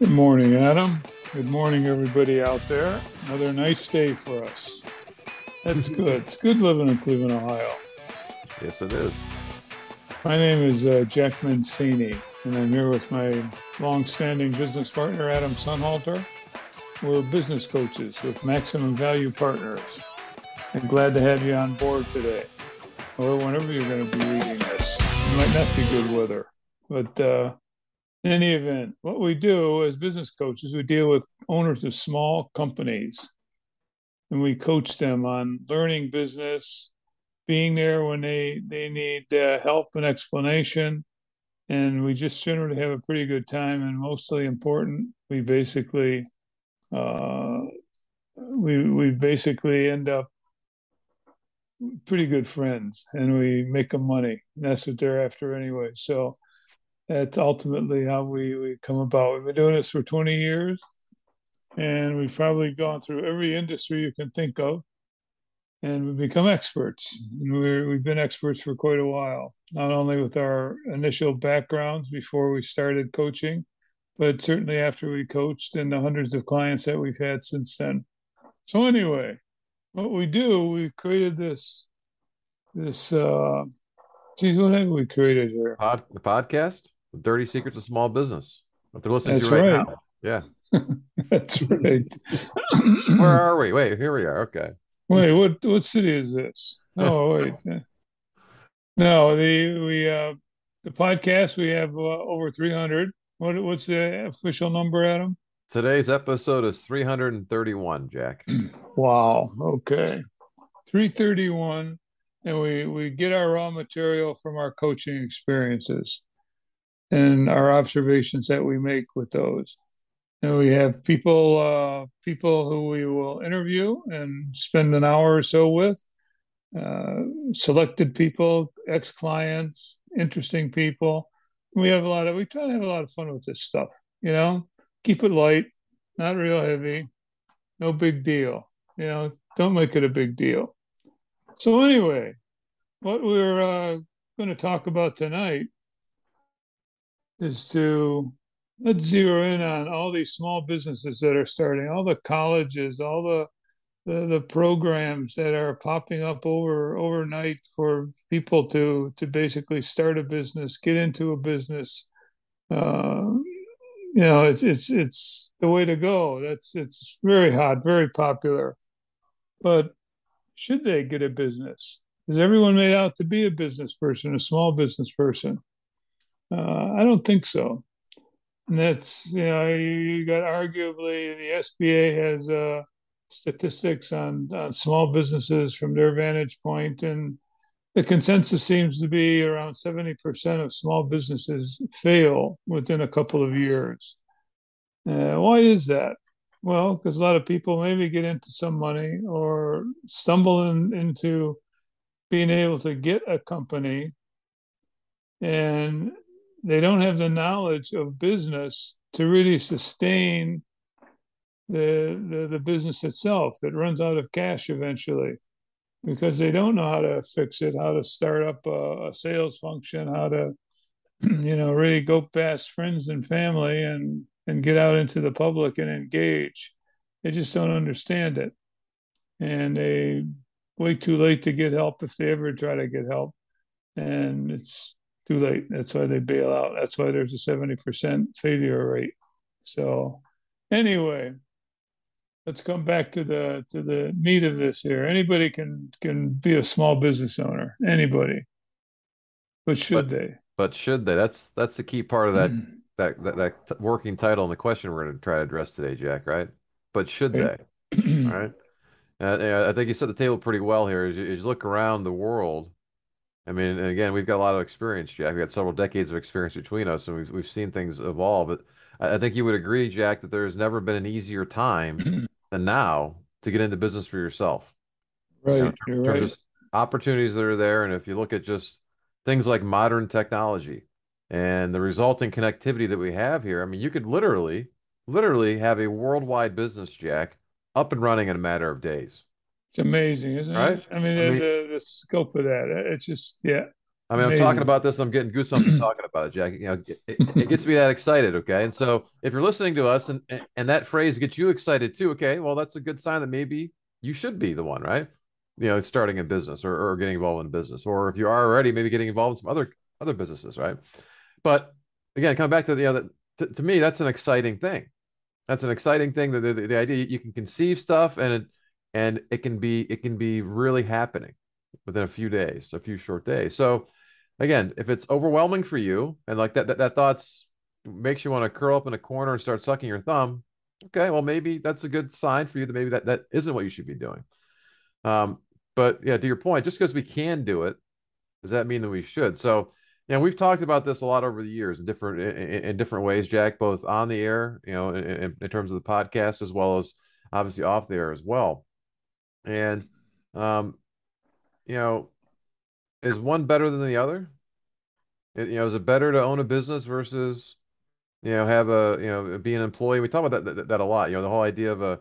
Good morning, Adam. Good morning, everybody out there. Another nice day for us. That's good. It's good living in Cleveland, Ohio. Yes, it is. My name is uh, Jack Mancini, and I'm here with my long-standing business partner, Adam Sunhalter. We're business coaches with Maximum Value Partners. And glad to have you on board today, or whenever you're going to be reading this. It might not be good weather, but uh, in any event, what we do as business coaches, we deal with owners of small companies and we coach them on learning business, being there when they, they need uh, help and explanation. And we just generally have a pretty good time. And mostly important, we basically uh, we we basically end up pretty good friends and we make them money. And that's what they're after anyway. So that's ultimately how we, we come about. We've been doing this for 20 years, and we've probably gone through every industry you can think of, and we've become experts. And we're, we've been experts for quite a while, not only with our initial backgrounds before we started coaching, but certainly after we coached and the hundreds of clients that we've had since then. So anyway, what we do, we've created this this uh geez, what have we created here? Pod, the podcast? The Dirty Secrets of Small Business. If they're listening That's to right, right. now. Yeah. That's right. Where are we? Wait, here we are. Okay. Wait, what what city is this? Oh, wait. No, the we uh the podcast we have uh, over 300. What what's the official number, Adam? Today's episode is 331, Jack. Wow. Okay. 331 and we we get our raw material from our coaching experiences and our observations that we make with those. And we have people uh, people who we will interview and spend an hour or so with. Uh, selected people, ex clients, interesting people. We have a lot of we try to have a lot of fun with this stuff. You know, keep it light, not real heavy, no big deal. You know, don't make it a big deal. So anyway, what we're uh, going to talk about tonight is to let's zero in on all these small businesses that are starting, all the colleges, all the the, the programs that are popping up over overnight for people to to basically start a business, get into a business. Uh, you know, it's it's it's the way to go. That's it's very hot, very popular. But should they get a business? Is everyone made out to be a business person, a small business person? Uh, I don't think so. And that's, you know, you got arguably the SBA has uh, statistics on, on small businesses from their vantage point, and the consensus seems to be around 70% of small businesses fail within a couple of years. Uh, why is that? Well, because a lot of people maybe get into some money or stumble in, into being able to get a company and they don't have the knowledge of business to really sustain the, the, the business itself. It runs out of cash eventually because they don't know how to fix it, how to start up a, a sales function, how to you know really go past friends and family and and get out into the public and engage. They just don't understand it, and they wait too late to get help if they ever try to get help, and it's too late. That's why they bail out. That's why there's a seventy percent failure rate. So, anyway, let's come back to the to the meat of this here. Anybody can can be a small business owner. Anybody, but should But- they? But should they? That's that's the key part of that that that, that t- working title and the question we're going to try to address today, Jack. Right? But should they? Right. All right. Uh, I think you set the table pretty well here. As you, as you look around the world, I mean, and again, we've got a lot of experience, Jack. We've got several decades of experience between us, and we've we've seen things evolve. But I, I think you would agree, Jack, that there's never been an easier time than now to get into business for yourself. You know, right, in terms right. of opportunities that are there, and if you look at just things like modern technology and the resulting connectivity that we have here, I mean, you could literally, literally have a worldwide business, Jack, up and running in a matter of days. It's amazing, isn't Right? it? I mean, I the, mean- the, the scope of that. Uh, it's just, yeah. I mean, I'm talking about this. I'm getting goosebumps just talking about it, Jack. You know, it, it, gets me that excited. Okay, and so if you're listening to us and and that phrase gets you excited too, okay, well, that's a good sign that maybe you should be the one, right? You know, starting a business or, or getting involved in business, or if you are already, maybe getting involved in some other other businesses, right? But again, coming back to the you know, to, to me, that's an exciting thing. That's an exciting thing. That the, the, the idea you can conceive stuff and it, and it can be it can be really happening within a few days, a few short days. So again, if it's overwhelming for you and like that that, that thoughts makes you want to curl up in a corner and start sucking your thumb, okay, well maybe that's a good sign for you that maybe that that isn't what you should be doing. Um, but yeah, to your point, just because we can do it, does that mean that we should? So yeah, we've talked about this a lot over the years in different in, in different ways, Jack, both on the air, you know, in, in, terms of the podcast as well as obviously off the air as well. And um, you know, is one better than the other? It, you know, is it better to own a business versus, you know, have a, you know, be an employee? We talk about that, that, that a lot, you know, the whole idea of a,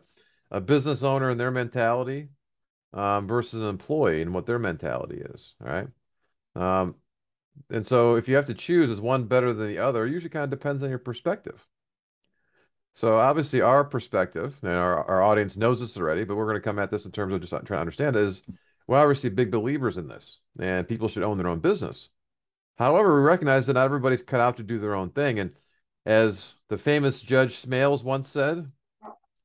a business owner and their mentality um, versus an employee and what their mentality is. Right. Um, and so if you have to choose, is one better than the other? It usually kind of depends on your perspective. So obviously our perspective, and our, our audience knows this already, but we're going to come at this in terms of just trying to understand is we're obviously big believers in this, and people should own their own business. However, we recognize that not everybody's cut out to do their own thing. And as the famous Judge Smails once said,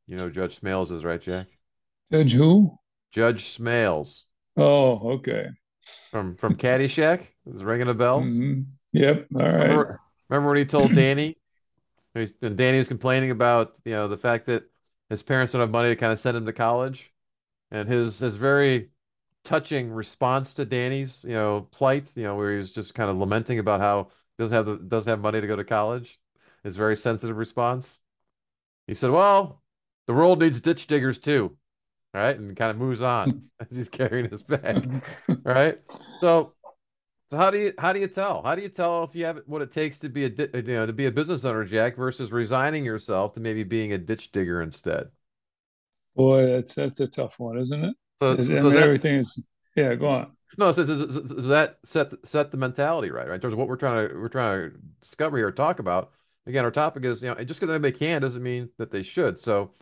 you know Judge Smails is right, Jack? Judge who? Judge Smails. Oh, okay. From from Caddyshack? Is ringing a bell? Mm-hmm. Yep. All right. Remember, remember when he told Danny? And Danny was complaining about you know the fact that his parents don't have money to kind of send him to college, and his his very touching response to Danny's, you know, plight, you know, where he's just kind of lamenting about how he doesn't have the, doesn't have money to go to college. His very sensitive response. He said, "Well, the world needs ditch diggers too." Right? And kind of moves on as he's carrying his bag. right? So so how do you how do you tell? How do you tell if you have what it takes to be a you know to be a business owner, Jack, versus resigning yourself to maybe being a ditch digger instead? Boy, that's that's a tough one, isn't it? So, so, so that, everything is yeah. Go on. No, so, so, so, that set set the mentality right, right? In terms of what we're trying to we're trying to discover here, talk about. Again, our topic is you know just because anybody can doesn't mean that they should. So,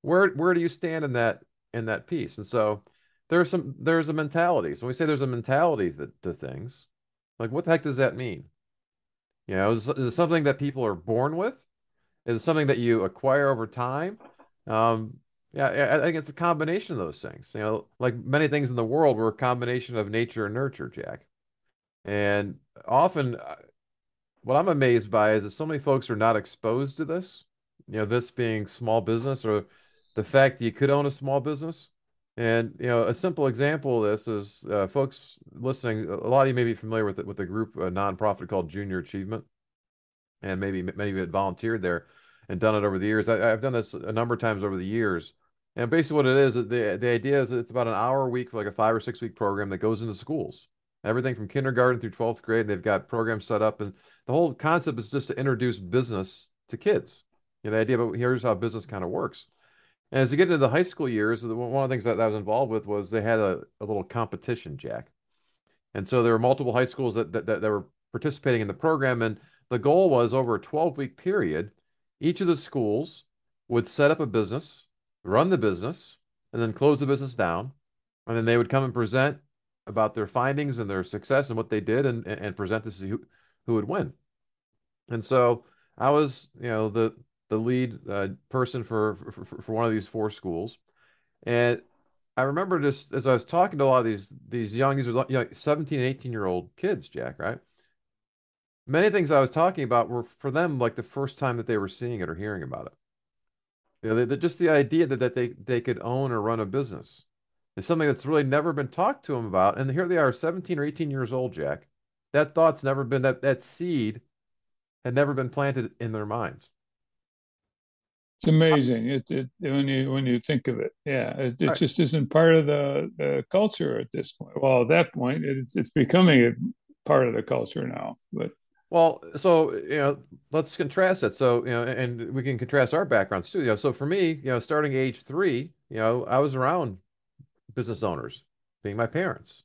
where where do you stand in that in that piece? And so, there's some there's a mentality. So when we say there's a mentality to, to things, like what the heck does that mean? You know, is, is it something that people are born with? Is it something that you acquire over time? Um, yeah, I think it's a combination of those things. You know, like many things in the world, we're a combination of nature and nurture, Jack. And often, uh, what I'm amazed by is that so many folks are not exposed to this. You know, this being small business or the fact that you could own a small business. And you know, a simple example of this is uh, folks listening. A lot of you may be familiar with it with a group, a nonprofit called Junior Achievement, and maybe many of you had volunteered there and done it over the years. I, have done this a number of times over the years and basically, what it is, the the idea is it's about an hour a week for like a five or six week program that goes into schools, everything from kindergarten through twelfth grade. And they've got programs set up, and the whole concept is just to introduce business to kids. You know, the idea about here's how business kind of works. And as you get into the high school years, one of the things that, I was involved with was they had a, a little competition, Jack. And so there were multiple high schools that, that, that, that were participating in the program. And the goal was over a 12 week period, each of the schools would set up a business run the business, and then close the business down. And then they would come and present about their findings and their success and what they did and, and present to see who, who would win. And so I was, you know, the the lead uh, person for, for for one of these four schools, and I remember just as I was talking to a lot of these these young these were you know, 17 18 year old kids, Jack, right? Many things I was talking about were for them like the first time that they were seeing it or hearing about it. You know, they, just the idea that, that they, they could own or run a business is something that's really never been talked to them about. And here they are, 17 or 18 years old, Jack. That thought's never been, that, that seed had never been planted in their minds. It's amazing. It, it when you when you think of it, yeah, it, it right. just isn't part of the, the culture at this point. Well, at that point, it's it's becoming a part of the culture now. But well, so you know, let's contrast it. So you know, and we can contrast our backgrounds too. You know, so for me, you know, starting age three, you know, I was around business owners, being my parents,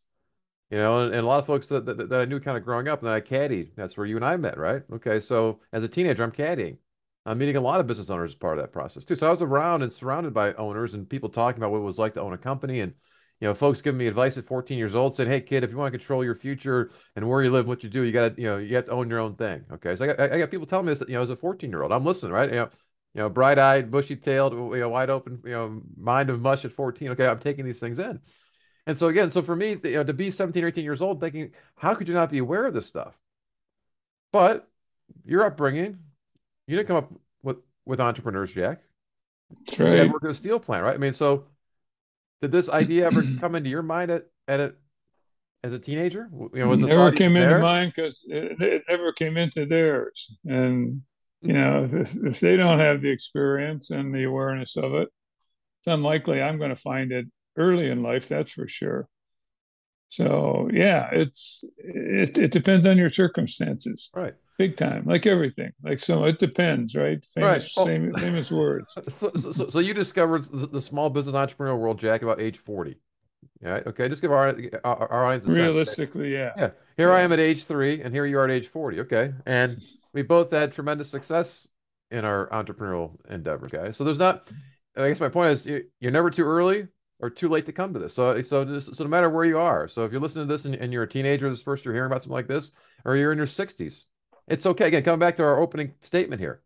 You know, and, and a lot of folks that, that, that I knew kind of growing up, and then I caddied. That's where you and I met, right? Okay, so as a teenager, I'm caddying. Uh, I'm meeting a lot of business owners as part of that process too. So I was around and surrounded by owners and people talking about what it was like to own a company and you know, folks giving me advice at 14 years old said, "Hey, kid, if you want to control your future and where you live, what you do, you got to, you know, you have to own your own thing." Okay, so I got, I got people telling me this, you know, as a 14 year old, I'm listening, right? You know, you know, bright-eyed, bushy-tailed, you know, wide open, you know, mind of mush at 14. Okay, I'm taking these things in, and so again, so for me, you know, to be 17 or 18 years old, thinking, how could you not be aware of this stuff? But your upbringing, you didn't come up with with entrepreneurs, Jack. That's You had right. worked at a steel plant, right? I mean, so did this idea ever come into your mind at at it as a teenager? You know, Never came into there? mine because it, it never came into theirs. And, you know, if, if they don't have the experience and the awareness of it, it's unlikely I'm going to find it early in life, that's for sure. So, yeah, it's it, it depends on your circumstances, Right. Big time, like everything. Like so, it depends, right? Right. Famous, Oh, same famous words. so, so, so you discovered the, the small business entrepreneurial world, Jack, about age 40. right? Okay. Just give our, our, our audience a sense. Realistically, yeah, Yeah. Here I am at age three, and here you are at age 40. Okay. And we both had tremendous success in our entrepreneurial endeavors. Okay. So there's not, I guess my point is you, you're never too early or too late to come to this. So, so, this, so no matter where you are, so if you're listening to this and, and you're a teenager, this first you're hearing about something like this, or you're in your 60s, it's okay. Again, coming back to our opening statement here,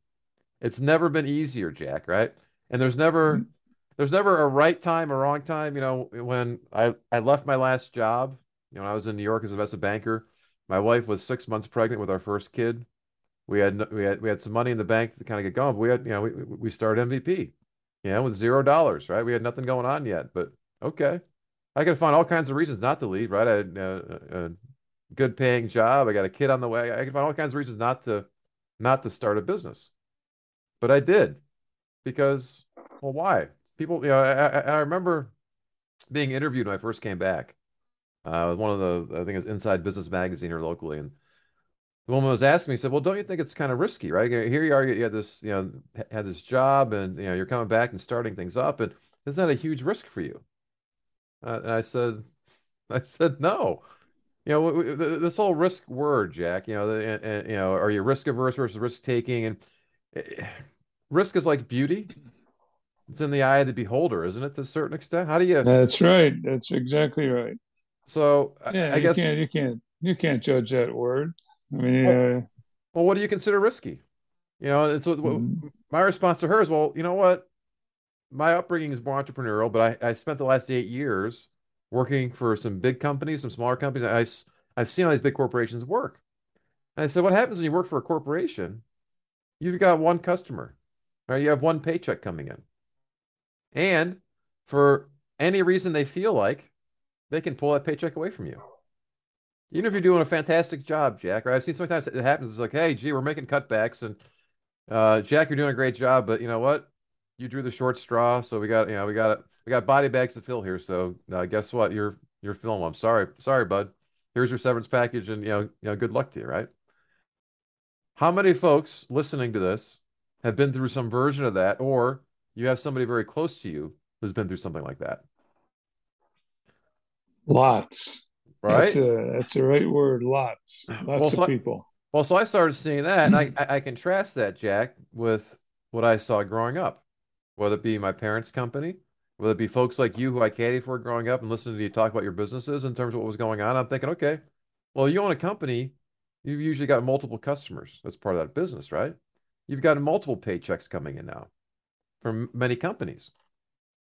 it's never been easier, Jack, right? And there's never, mm-hmm. there's never a right time, a wrong time. You know, when I, I left my last job, you know, I was in New York as an investment banker. My wife was six months pregnant with our first kid. We had we had we had some money in the bank to kind of get going. But we had you know we we started MVP, you know, with zero dollars, right? We had nothing going on yet, but okay. I could find all kinds of reasons not to leave, right? I had uh, a good paying job. I got a kid on the way. I could find all kinds of reasons not to not to start a business, but I did because well, why? People, you know, I, I, remember being interviewed when I first came back. Uh, with one of the, I think it's Inside Business Magazine here locally, and the woman was asking me, said, "Well, don't you think it's kind of risky, right? Here you are, you had this, you know, had this job, and you know, you're coming back and starting things up, and isn't that a huge risk for you?" Uh, and I said, "I said no. You know, w- w- th- this whole risk word, Jack. You know, the, and, you know, are you risk averse versus risk taking? And eh, risk is like beauty; it's in the eye of the beholder, isn't it? To a certain extent. How do you? That's right. That's exactly right. So I, Yeah, I you guess, can't, you can't, you can't judge that word. I mean, well, uh, well, what do you consider risky? You know, and so w- mm, my response to her is, well, you know what? My upbringing is more entrepreneurial, but I, I spent the last eight years working for some big companies, some smaller companies. I've seen all these big corporations work. And I said, what happens when you work for a corporation? You've got one customer, right? You have one paycheck coming in. And for any reason they feel like, they can pull that paycheck away from you. Even if you're doing a fantastic job, Jack, right? I've seen sometimes it happens. It's like, hey, gee, we're making cutbacks, and uh, Jack, you're doing a great job, but you know what? You drew the short straw, so we got, you know, we got it. we got body bags to fill here. So uh, guess what? You're you're filling. I'm sorry, sorry, bud. Here's your severance package, and you know, you know, good luck to you, right? How many folks listening to this have been through some version of that, or you have somebody very close to you who's been through something like that, lots. That's right? a that's the right word. Lots, Well, lots of so people. well, so I started seeing that, and I I I contrast that, Jack, with what I saw growing up. Whether it be my parents' company, whether it be folks like you who I caddied for growing up and listening to you talk about your businesses in terms of what was going on, I'm thinking, okay, well, you own a company, you've usually got multiple customers. That's part of that business, right? You've got multiple paychecks coming in now from many companies.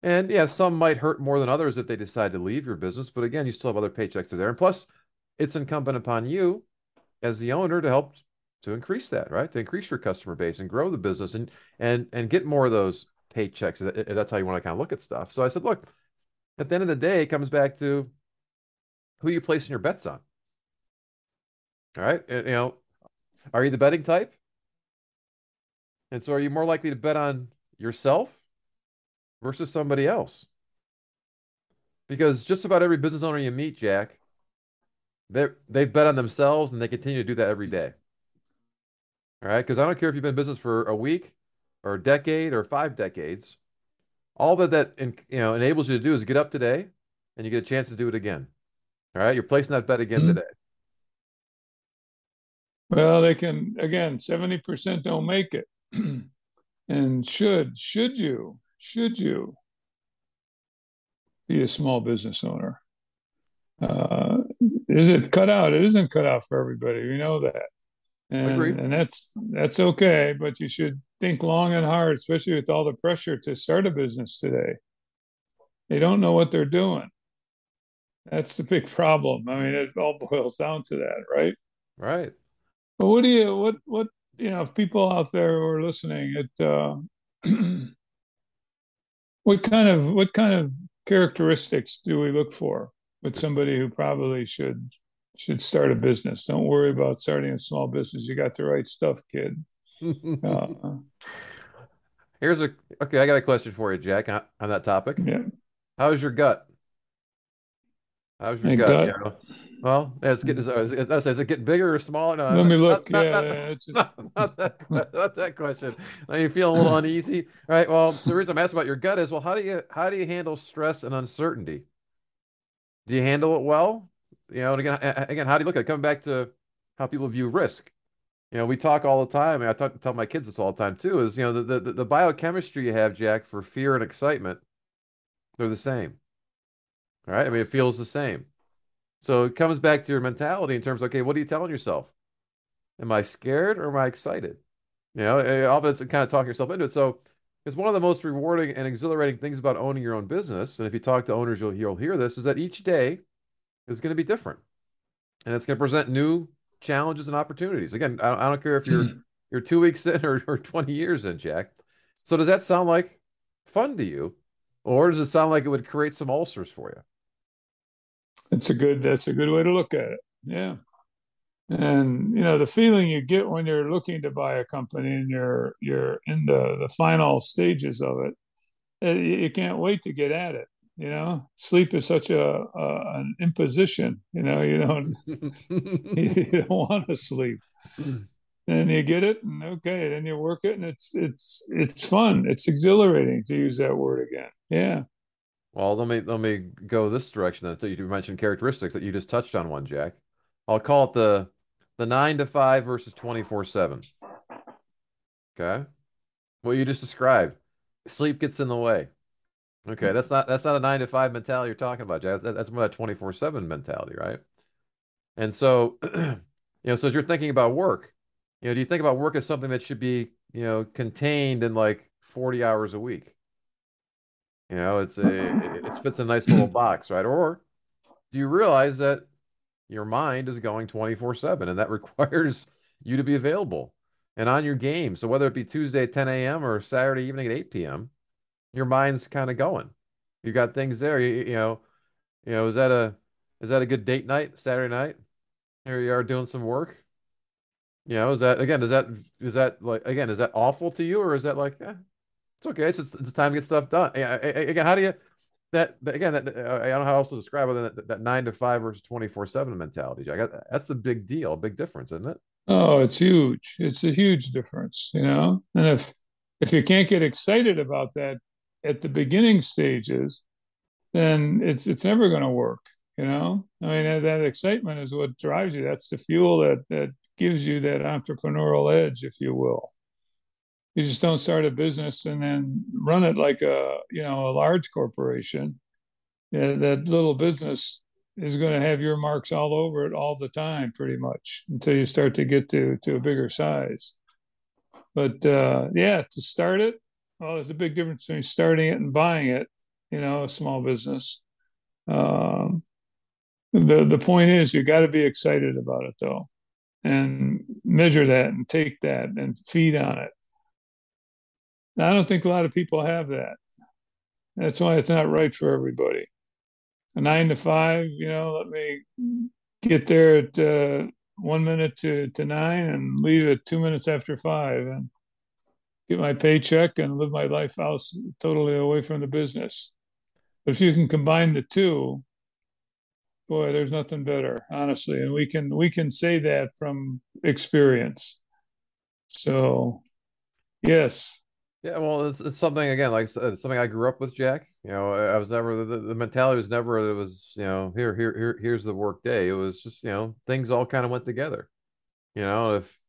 And yeah, some might hurt more than others if they decide to leave your business, but again, you still have other paychecks that are there. And plus, it's incumbent upon you as the owner to help to increase that, right? To increase your customer base and grow the business and and and get more of those paychecks. That's how you want to kind of look at stuff. So I said, look, at the end of the day, it comes back to who you placing your bets on. All right. And, you know, are you the betting type? And so are you more likely to bet on yourself versus somebody else? Because just about every business owner you meet, Jack, they they've bet on themselves and they continue to do that every day. All right. Because I don't care if you've been in business for a week or a decade or five decades. All that that you know enables you to do is get up today and you get a chance to do it again. All right, you're placing that bet again Hmm? today. Well, they can, again, 70% don't make it. and should, should you, should you be a small business owner? Uh, is it cut out? It isn't cut out for everybody. We know that. And Agreed. and that's that's okay, but you should think long and hard, especially with all the pressure to start a business today. They don't know what they're doing. That's the big problem. I mean, it all boils down to that, right? Right. But what do you what what you know, if people out there who are listening, it uh what kind of what kind of characteristics do we look for with somebody who probably should should start a business? Don't worry about starting a small business. You got the right stuff, kid. Uh, Here's a okay. I got a question for you, Jack, on, that topic. yeah, How's your gut? How's your my gut? You know, well, it's getting. Is it, is it getting bigger or smaller? No, Let me not look. not Yeah, not yeah, it's just not, that not that question. Are you feeling a little uneasy? All right. Well, the reason I'm asking about your gut is, well, how do you how do you handle stress and uncertainty? Do you handle it well? You know, and again, again, how do you look at it? Coming back to how people view risk. You know, we talk all the time, and I talk, to tell my kids this all the time too, is, you know, the, the, the biochemistry you have, Jack, for fear and excitement, they're the same. All right. I mean, it feels the same. So it comes back to your mentality in terms of, okay, what are you telling yourself? Am I scared or am I excited? You know, eh, often it's kind of talking yourself into it. So it's one of the most rewarding and exhilarating things about owning your own business. And if you talk to owners, you'll, you'll hear this, is that each day is going to be different. And it's going to present new challenges and opportunities. Again, I, I don't care if you're you're two weeks in or, or 20 years in, Jack. So does that sound like fun to you? Or does it sound like it would create some ulcers for you? it's a good that's a good way to look at it. Yeah. And you know, the feeling you get when you're looking to buy a company and you're you're in the the final stages of it, eh, you can't wait to get at it. You know, sleep is such a, a an imposition. You know, you don't you don't want to sleep. And you get it, and okay, then you work it, and it's it's it's fun. It's exhilarating to use that word again. Yeah. Well, let me let me go this direction then. You mentioned characteristics that you just touched on one, Jack. I'll call it the the nine to five versus 24/7. Okay. What you just described. Sleep gets in the way. Okay, that's not that's not a nine to five mentality you're talking about, Jack. That, that's more that 24/7 mentality, right? And so, you know, so as you're thinking about work, you know, do you think about work as something that should be, you know, contained in like 40 hours a week? You know, it's a it, it fits a nice little box, right? Or do you realize that your mind is going 24/7 and that requires you to be available and on your game. So whether it be Tuesday at 10 a.m. or Saturday evening at 8 p.m., your mind's kind of going. You got things there. You, you know, you know, is that a is that a good date night, Saturday night? Here you are doing some work. You know, is that again, is that is that like again, is that awful to you or is that like eh, it's okay, it's just it's time to get stuff done. Yeah, Again, how do you that, again, that, uh, I don't know how else to describe it that, that nine to five versus 24/7 mentality, Jack. That- That's a big deal, a big difference, isn't it? Oh, it's huge. It's a huge difference, you know. And if if you can't get excited about that at the beginning stages, then it's it's never going to work, you know. I mean, that, that excitement is what drives you. That's the fuel that that gives you that entrepreneurial edge, if you will. You just don't start a business and then run it like a, you know, a large corporation. Yeah, that little business is going to have your marks all over it all the time, pretty much, until you start to get to to a bigger size. But uh, yeah, to start it, well, there's a big difference between starting it and buying it. You know, a small business. Um, the the point is, you got to be excited about it though, and measure that and take that and feed on it. Now, I don't think a lot of people have that. That's why it's not right for everybody. A nine to five, you know, let me get there at uh, one minute to, to nine and leave at two minutes after five and get my paycheck and live my life out totally away from the business. But if you can combine the two, boy, there's nothing better, honestly. And we can we can say that from experience. So yes, Yeah, well, it's, it's something again, like something I grew up with, Jack. You know, I, I was never the, the mentality was never it was you know here here here here's the work day. It was just you know things all kind of went together. You know, if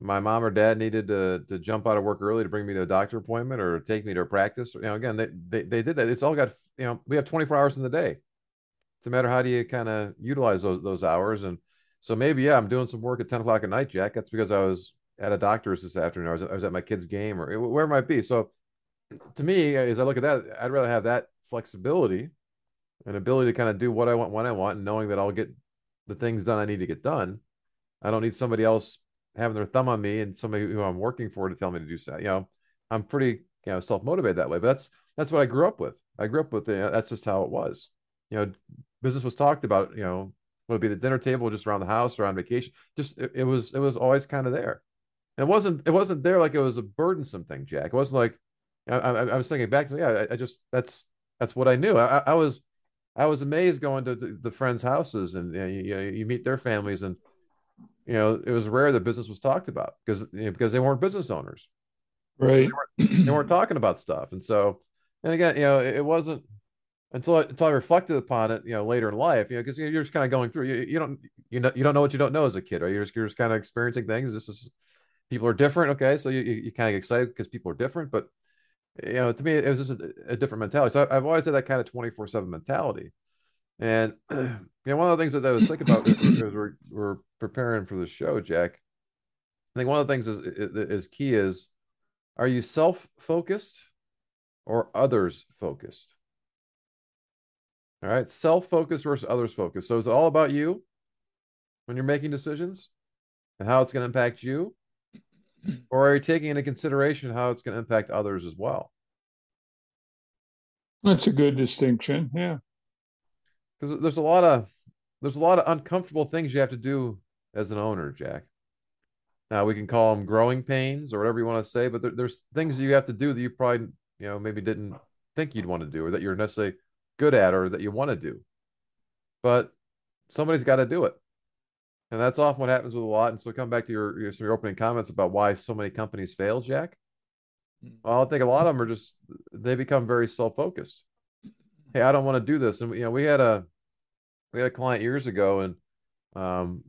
my mom or dad needed to to jump out of work early to bring me to a doctor appointment or take me to a practice, you know, again they they, they did that. It's all got you know we have 24 hours in the day. It's a matter how do you kind of utilize those those hours and so maybe yeah I'm doing some work at 10 o'clock at night, Jack. That's because I was at a doctor's this afternoon. I was, I was at my kid's game or where it might be. So to me, as I look at that, I'd rather have that flexibility and ability to kind of do what I want when I want, and knowing that I'll get the things done I need to get done. I don't need somebody else having their thumb on me and somebody who I'm working for to tell me to do so. You know, I'm pretty you know self motivated that way. But that's that's what I grew up with. I grew up with you know, that's just how it was. You know, business was talked about. You know, would be the dinner table, just around the house or on vacation. Just it, it was it was always kind of there. And it wasn't it wasn't there like it was a burdensome thing, Jack. It wasn't like I, I, I was thinking back to yeah, I, I, just that's that's what I knew. I, I was I was amazed going to the, the friends' houses and you, know, you, you meet their families and you know it was rare that business was talked about because you know, because they weren't business owners, right? So they, weren't, they, weren't, talking about stuff, and so and again, you know, it, it wasn't until I, until I reflected upon it, you know, later in life, you know, because you're just kind of going through. You, you don't you know you don't know what you don't know as a kid, right? You're just you're just kind of experiencing things. This is people are different, okay? So you you, you kind of get excited because people are different, but you know, to me, it was just a, a different mentality. So I've always had that kind of 24 7 mentality. And, you know, one of the things that I was thinking about as we're, we're preparing for the show, Jack, I think one of the things is, is key is are you self focused or others focused? All right, self focused versus others focused. So is it all about you when you're making decisions and how it's going to impact you? or are you taking into consideration how it's going to impact others as well? That's a good distinction. Yeah. Because there's a lot of there's a lot of uncomfortable things you have to do as an owner, Jack. Now we can call them growing pains or whatever you want to say, but there, there's things you have to do that you probably you know maybe didn't think you'd want to do or that you're necessarily good at or that you want to do. But somebody's got to do it. And that's often what happens with a lot. And so come back to your your, your opening comments about why so many companies fail, Jack. Hmm. Well, I think a lot of them are just they become very self-focused. Hey, I don't want to do this. And you know, we had a we had a client years ago and um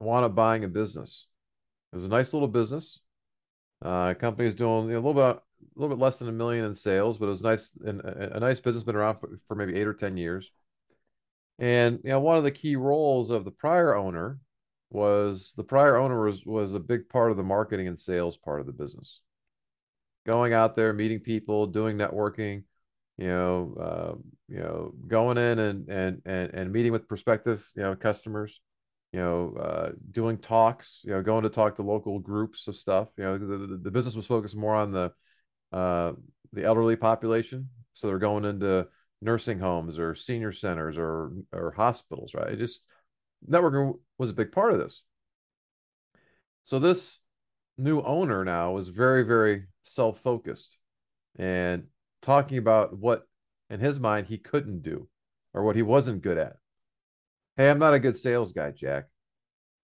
wound up buying a business. It was a nice little business. Uh company is doing you know, a little bit a little bit less than a million in sales, but it was nice and a, a nice business been around for, for maybe eight or ten years. And you know, one of the key roles of the prior owner was the prior owner was was a big part of the marketing and sales part of the business. Going out there, meeting people, doing networking, you know, uh, you know, going in and and and and meeting with prospective, you know, customers, you know, uh, doing talks, you know, going to talk to local groups of stuff. You know, the, the, the business was focused more on the uh, the elderly population, so they're going into nursing homes or senior centers or or hospitals, right? It just networking was a big part of this. So this new owner now was very, very self-focused and talking about what in his mind he couldn't do or what he wasn't good at. Hey, I'm not a good sales guy, Jack.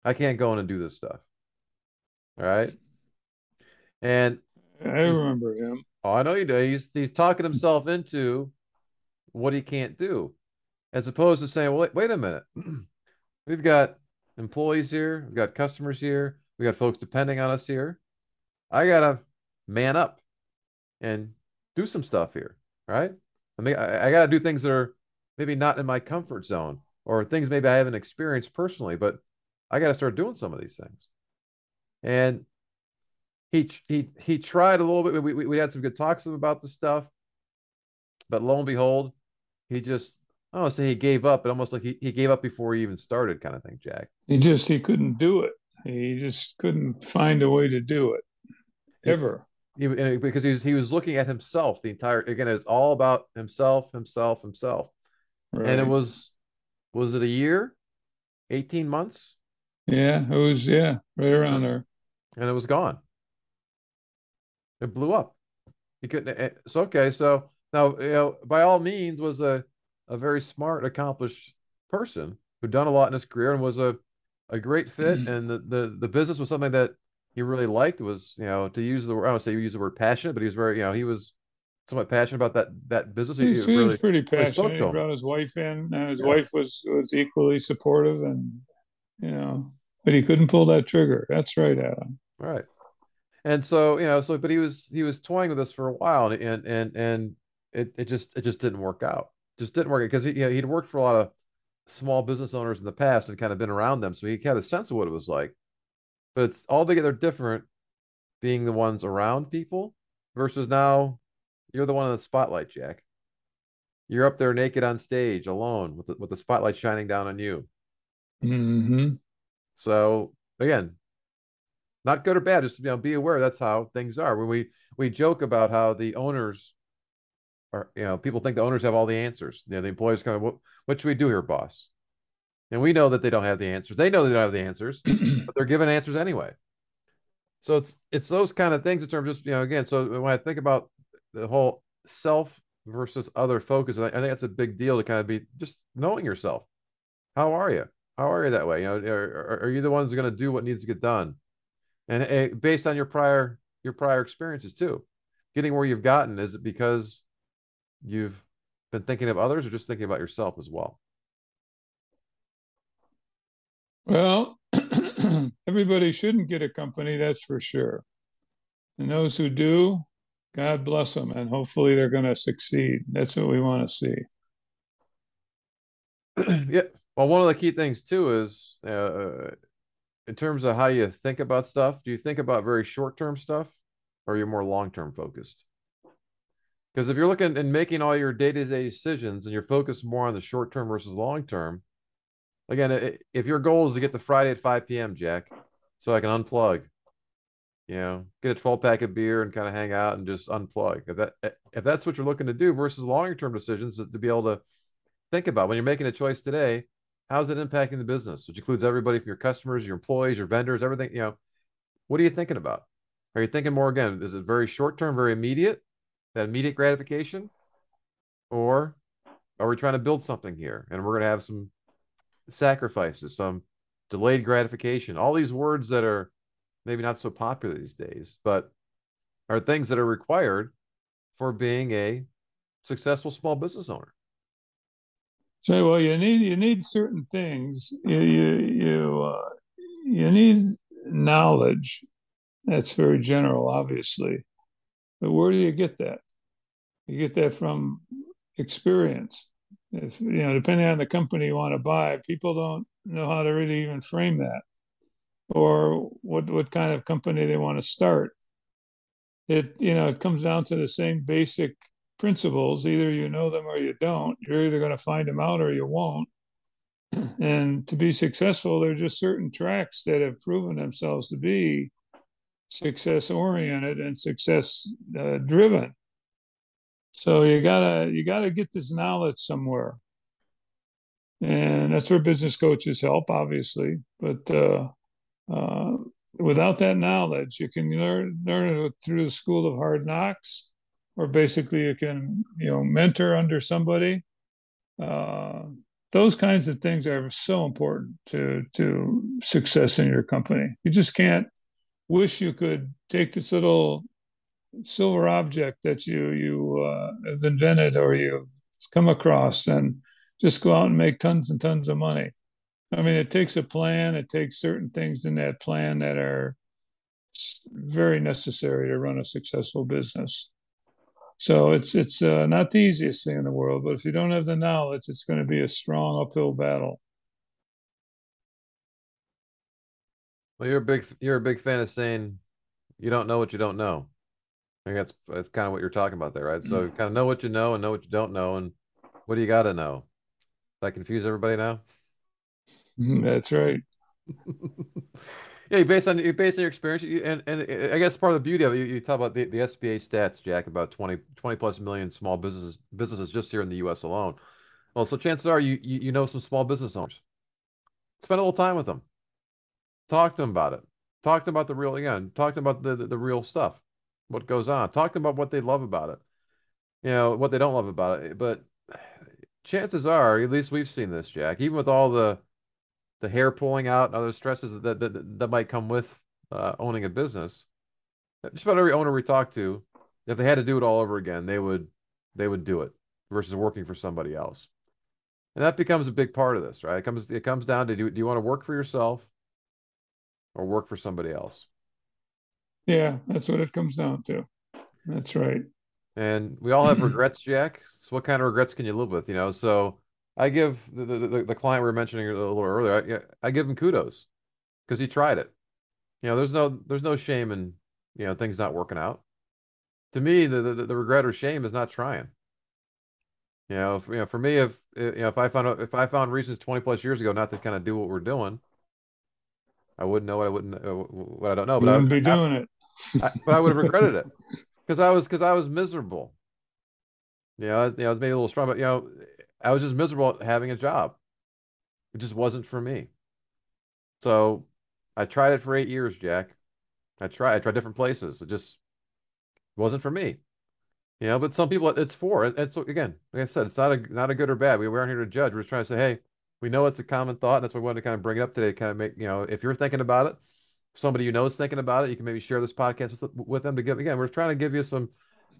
I can't go in and do this stuff. All right. And I remember him. Oh, I know you do. He's he's talking himself into what he can't do, as opposed to saying, "Well, wait, wait a minute. We've got employees here, we've got customers here, we got folks depending on us here. I gotta man up and do some stuff here, right? I mean, I, I gotta do things that are maybe not in my comfort zone or things maybe I haven't experienced personally, but I got to start doing some of these things. And he he he tried a little bit. We, we, we had some good talks with him about the stuff, but lo and behold, he just I don't say he gave up, but almost like he, he gave up before he even started, kind of thing, Jack. He just he couldn't do it. He just couldn't find a way to do it ever. He, because he was he was looking at himself the entire again. It was all about himself, himself, himself, right. and it was was it a year, eighteen months? Yeah, it was yeah, right around there, and it was gone. It blew up. He couldn't. It's okay. So now, you know, by all means, was a a very smart, accomplished person who'd done a lot in his career and was a, a great fit. Mm-hmm. And the, the, the business was something that he really liked was, you know, to use the word, I don't say use the word passionate, but he was very, you know, he was somewhat passionate about that that business. He, He really, was pretty passionate. to He brought his wife in, and his Yeah. wife was was equally supportive, and you know, but he couldn't pull that trigger. That's right, Adam. Right. And so, you know, so but he was he was toying with us for a while and and and, and it, it just it just didn't work out. Just didn't work because he you know, he'd worked for a lot of small business owners in the past and kind of been around them. So he had a sense of what it was like. But it's altogether different being the ones around people versus now you're the one in the spotlight, Jack. You're up there naked on stage alone with the, with the spotlight shining down on you. hmm So again, not good or bad, just you know, be aware that's how things are. When we we joke about how the owners are, you know, people think the owners have all the answers. You know, the employees kind of what what should we do here, boss? And we know that they don't have the answers. They know they don't have the answers, but they're given answers anyway. So it's it's those kind of things in terms of just, you know, again, so when I think about the whole self versus other focus, I, I think that's a big deal to kind of be just knowing yourself. How are you? How are you that way? You know, are, are, you the ones going to do what needs to get done? And uh, based on your prior your prior experiences too, getting where you've gotten, is it because you've been thinking of others or just thinking about yourself as well? Well, everybody shouldn't get a company, that's for sure. And those who do, God bless them, and hopefully they're going to succeed. That's what we want to see. yeah. Well, one of the key things too is uh, in terms of how you think about stuff. Do you think about very short term stuff, or are you more long term focused? Because if you're looking and making all your day to day decisions and you're focused more on the short term versus long term, again, if your goal is to get the Friday at 5 p.m., Jack, so I can unplug, you know, get a 12 pack of beer and kind of hang out and just unplug. If that if that's what you're looking to do versus longer term decisions to be able to think about when you're making a choice today, how's it impacting the business, which includes everybody from your customers, your employees, your vendors, everything, you know, what are you thinking about? Are you thinking more again, is it very short term, very immediate, that immediate gratification? Or are we trying to build something here and we're going to have some sacrifices, some delayed gratification, all these words that are maybe not so popular these days, but are things that are required for being a successful small business owner. So, well, you need you need certain things. You you you uh, you need knowledge. That's very general, obviously, but where do you get that? You get that from experience. If you know, depending on the company you want to buy, people don't know how to really even frame that, or what what kind of company they want to start. It you know it comes down to the same basic principles. Either you know them or you don't. You're either going to find them out or you won't. And to be successful, there are just certain tracks that have proven themselves to be success oriented and success uh, driven. So you gotta you gotta get this knowledge somewhere, and that's where business coaches help, obviously. But uh, uh, without that knowledge, you can learn learn it through the school of hard knocks, or basically you can you know mentor under somebody. Uh, those kinds of things are so important to to success in your company. You just can't wish you could take this little silver object that you you uh, have invented or you've come across and just go out and make tons and tons of money. I mean, it takes a plan. It takes certain things in that plan that are very necessary to run a successful business. So it's it's uh, not the easiest thing in the world, but if you don't have the knowledge, it's going to be a strong uphill battle. Well, you're a big you're a big fan of saying you don't know what you don't know. I think that's that's kind of what you're talking about there, right? So mm-hmm. kind of know what you know and know what you don't know, and what do you got to know? Did I confuse everybody now? Mm-hmm, that's right. yeah, based on based on your experience, you, and and I guess part of the beauty of it, you, you talk about the, the SBA stats, Jack, about 20, 20 plus million small businesses businesses just here in the U.S. alone. Well, so chances are you, you you know some small business owners. Spend a little time with them. Talk to them about it. Talk to them about the real again. Talk to them about the, the, the real stuff, what goes on. Talk about what they love about it. You know what they don't love about it. But chances are, at least we've seen this, Jack. Even with all the the hair pulling out and other stresses that that, that might come with uh, owning a business, just about every owner we talk to, if they had to do it all over again, they would they would do it versus working for somebody else. And that becomes a big part of this, right? It comes it comes down to do, do you want to work for yourself or work for somebody else? Yeah, that's what it comes down to. That's right. And we all have regrets, Jack. So what kind of regrets can you live with? You know, so I give the the, the client we were mentioning a little earlier, I, I give him kudos because he tried it. You know, there's no there's no shame in you know things not working out. To me, the the, the regret or shame is not trying. You know, if, you know, for me, if you know, if I found if I found reasons 20 plus years ago not to kind of do what we're doing, I wouldn't know what I wouldn't uh, what I don't know. But I would be doing it. I, but I would have regretted it because I was because I was miserable. You know, you know, maybe a little strong, but you know, I was just miserable having a job. It just wasn't for me. So I tried it for eight years, Jack. I tried. I tried different places. It just wasn't for me. You know, but some people it's for. It's again, like I said, it's not a not a good or bad. We, we aren't here to judge. We're just trying to say, hey, we know it's a common thought. And that's why we wanted to kind of bring it up today. Kind of make you know, if you're thinking about it, somebody you know is thinking about it, you can maybe share this podcast with, with them to give. Again, we're trying to give you some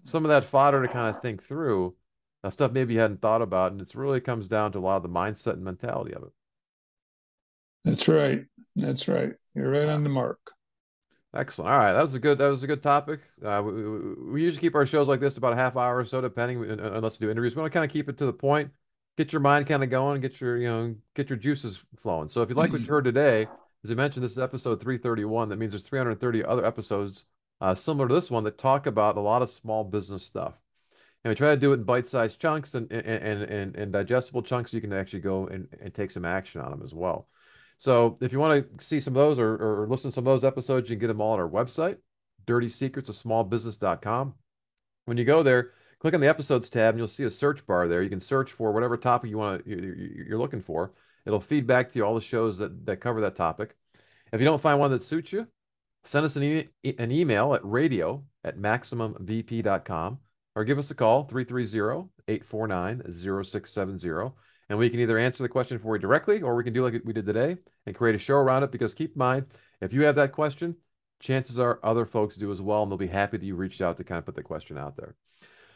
some of that fodder to kind of think through uh, stuff maybe you hadn't thought about, and it really comes down to a lot of the mindset and mentality of it. That's right. That's right. You're right on the mark. Excellent. All right, that was a good. That was a good topic. Uh, we, we, usually keep our shows like this about a half hour or so, depending, unless we do interviews. We want to kind of keep it to the point, get your mind kind of going, get your you know get your juices flowing. So if you like what you heard today, as I mentioned, this is episode 331. That means there's 330 other episodes uh, similar to this one that talk about a lot of small business stuff. And we try to do it in bite-sized chunks and and, and, and digestible chunks so you can actually go and, and take some action on them as well. So if you want to see some of those or, or listen to some of those episodes, you can get them all on our website, dirty secrets of dirtysecretsofsmallbusiness.com. When you go there, click on the episodes tab and you'll see a search bar there. You can search for whatever topic you want to, you're looking for. It'll feed back to you all the shows that, that cover that topic. If you don't find one that suits you, send us an, e- an email at radio at maximumvp.com or give us a call 330 849 0670 and we can either answer the question for you directly or we can do like we did today and create a show around it. Because keep in mind if you have that question chances are other folks do as well and they'll be happy that you reached out to kind of put the question out there.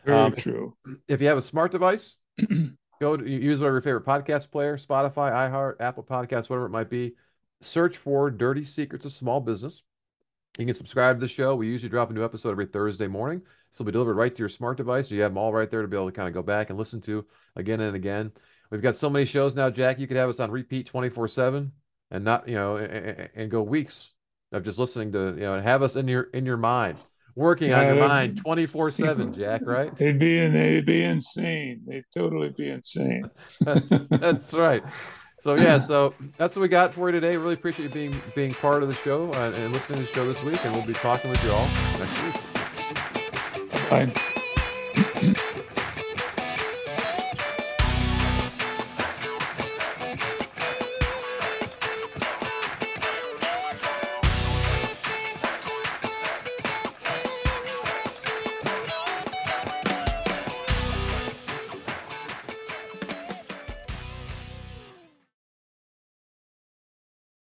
Very um, true. if you have a smart device go to use whatever your favorite podcast player spotify iheart apple podcasts whatever it might be. Search for dirty secrets of small business. You can subscribe to the show. We usually drop a new episode every thursday morning. So it'll be delivered right to your smart device. So you have them all right there to be able to kind of go back and listen to again and again. We've got so many shows now, Jack. You could have us on repeat 24 7 and not, you know, and, and, go weeks of just listening to, you know, and have us in your in your mind, working on your mind 24 7, Jack, right? They'd be in, they'd be insane. They'd totally be insane. that's, right. So yeah, so that's what we got for you today. Really appreciate you being being part of the show uh, and listening to the show this week, and we'll be talking with you all next week. Bye.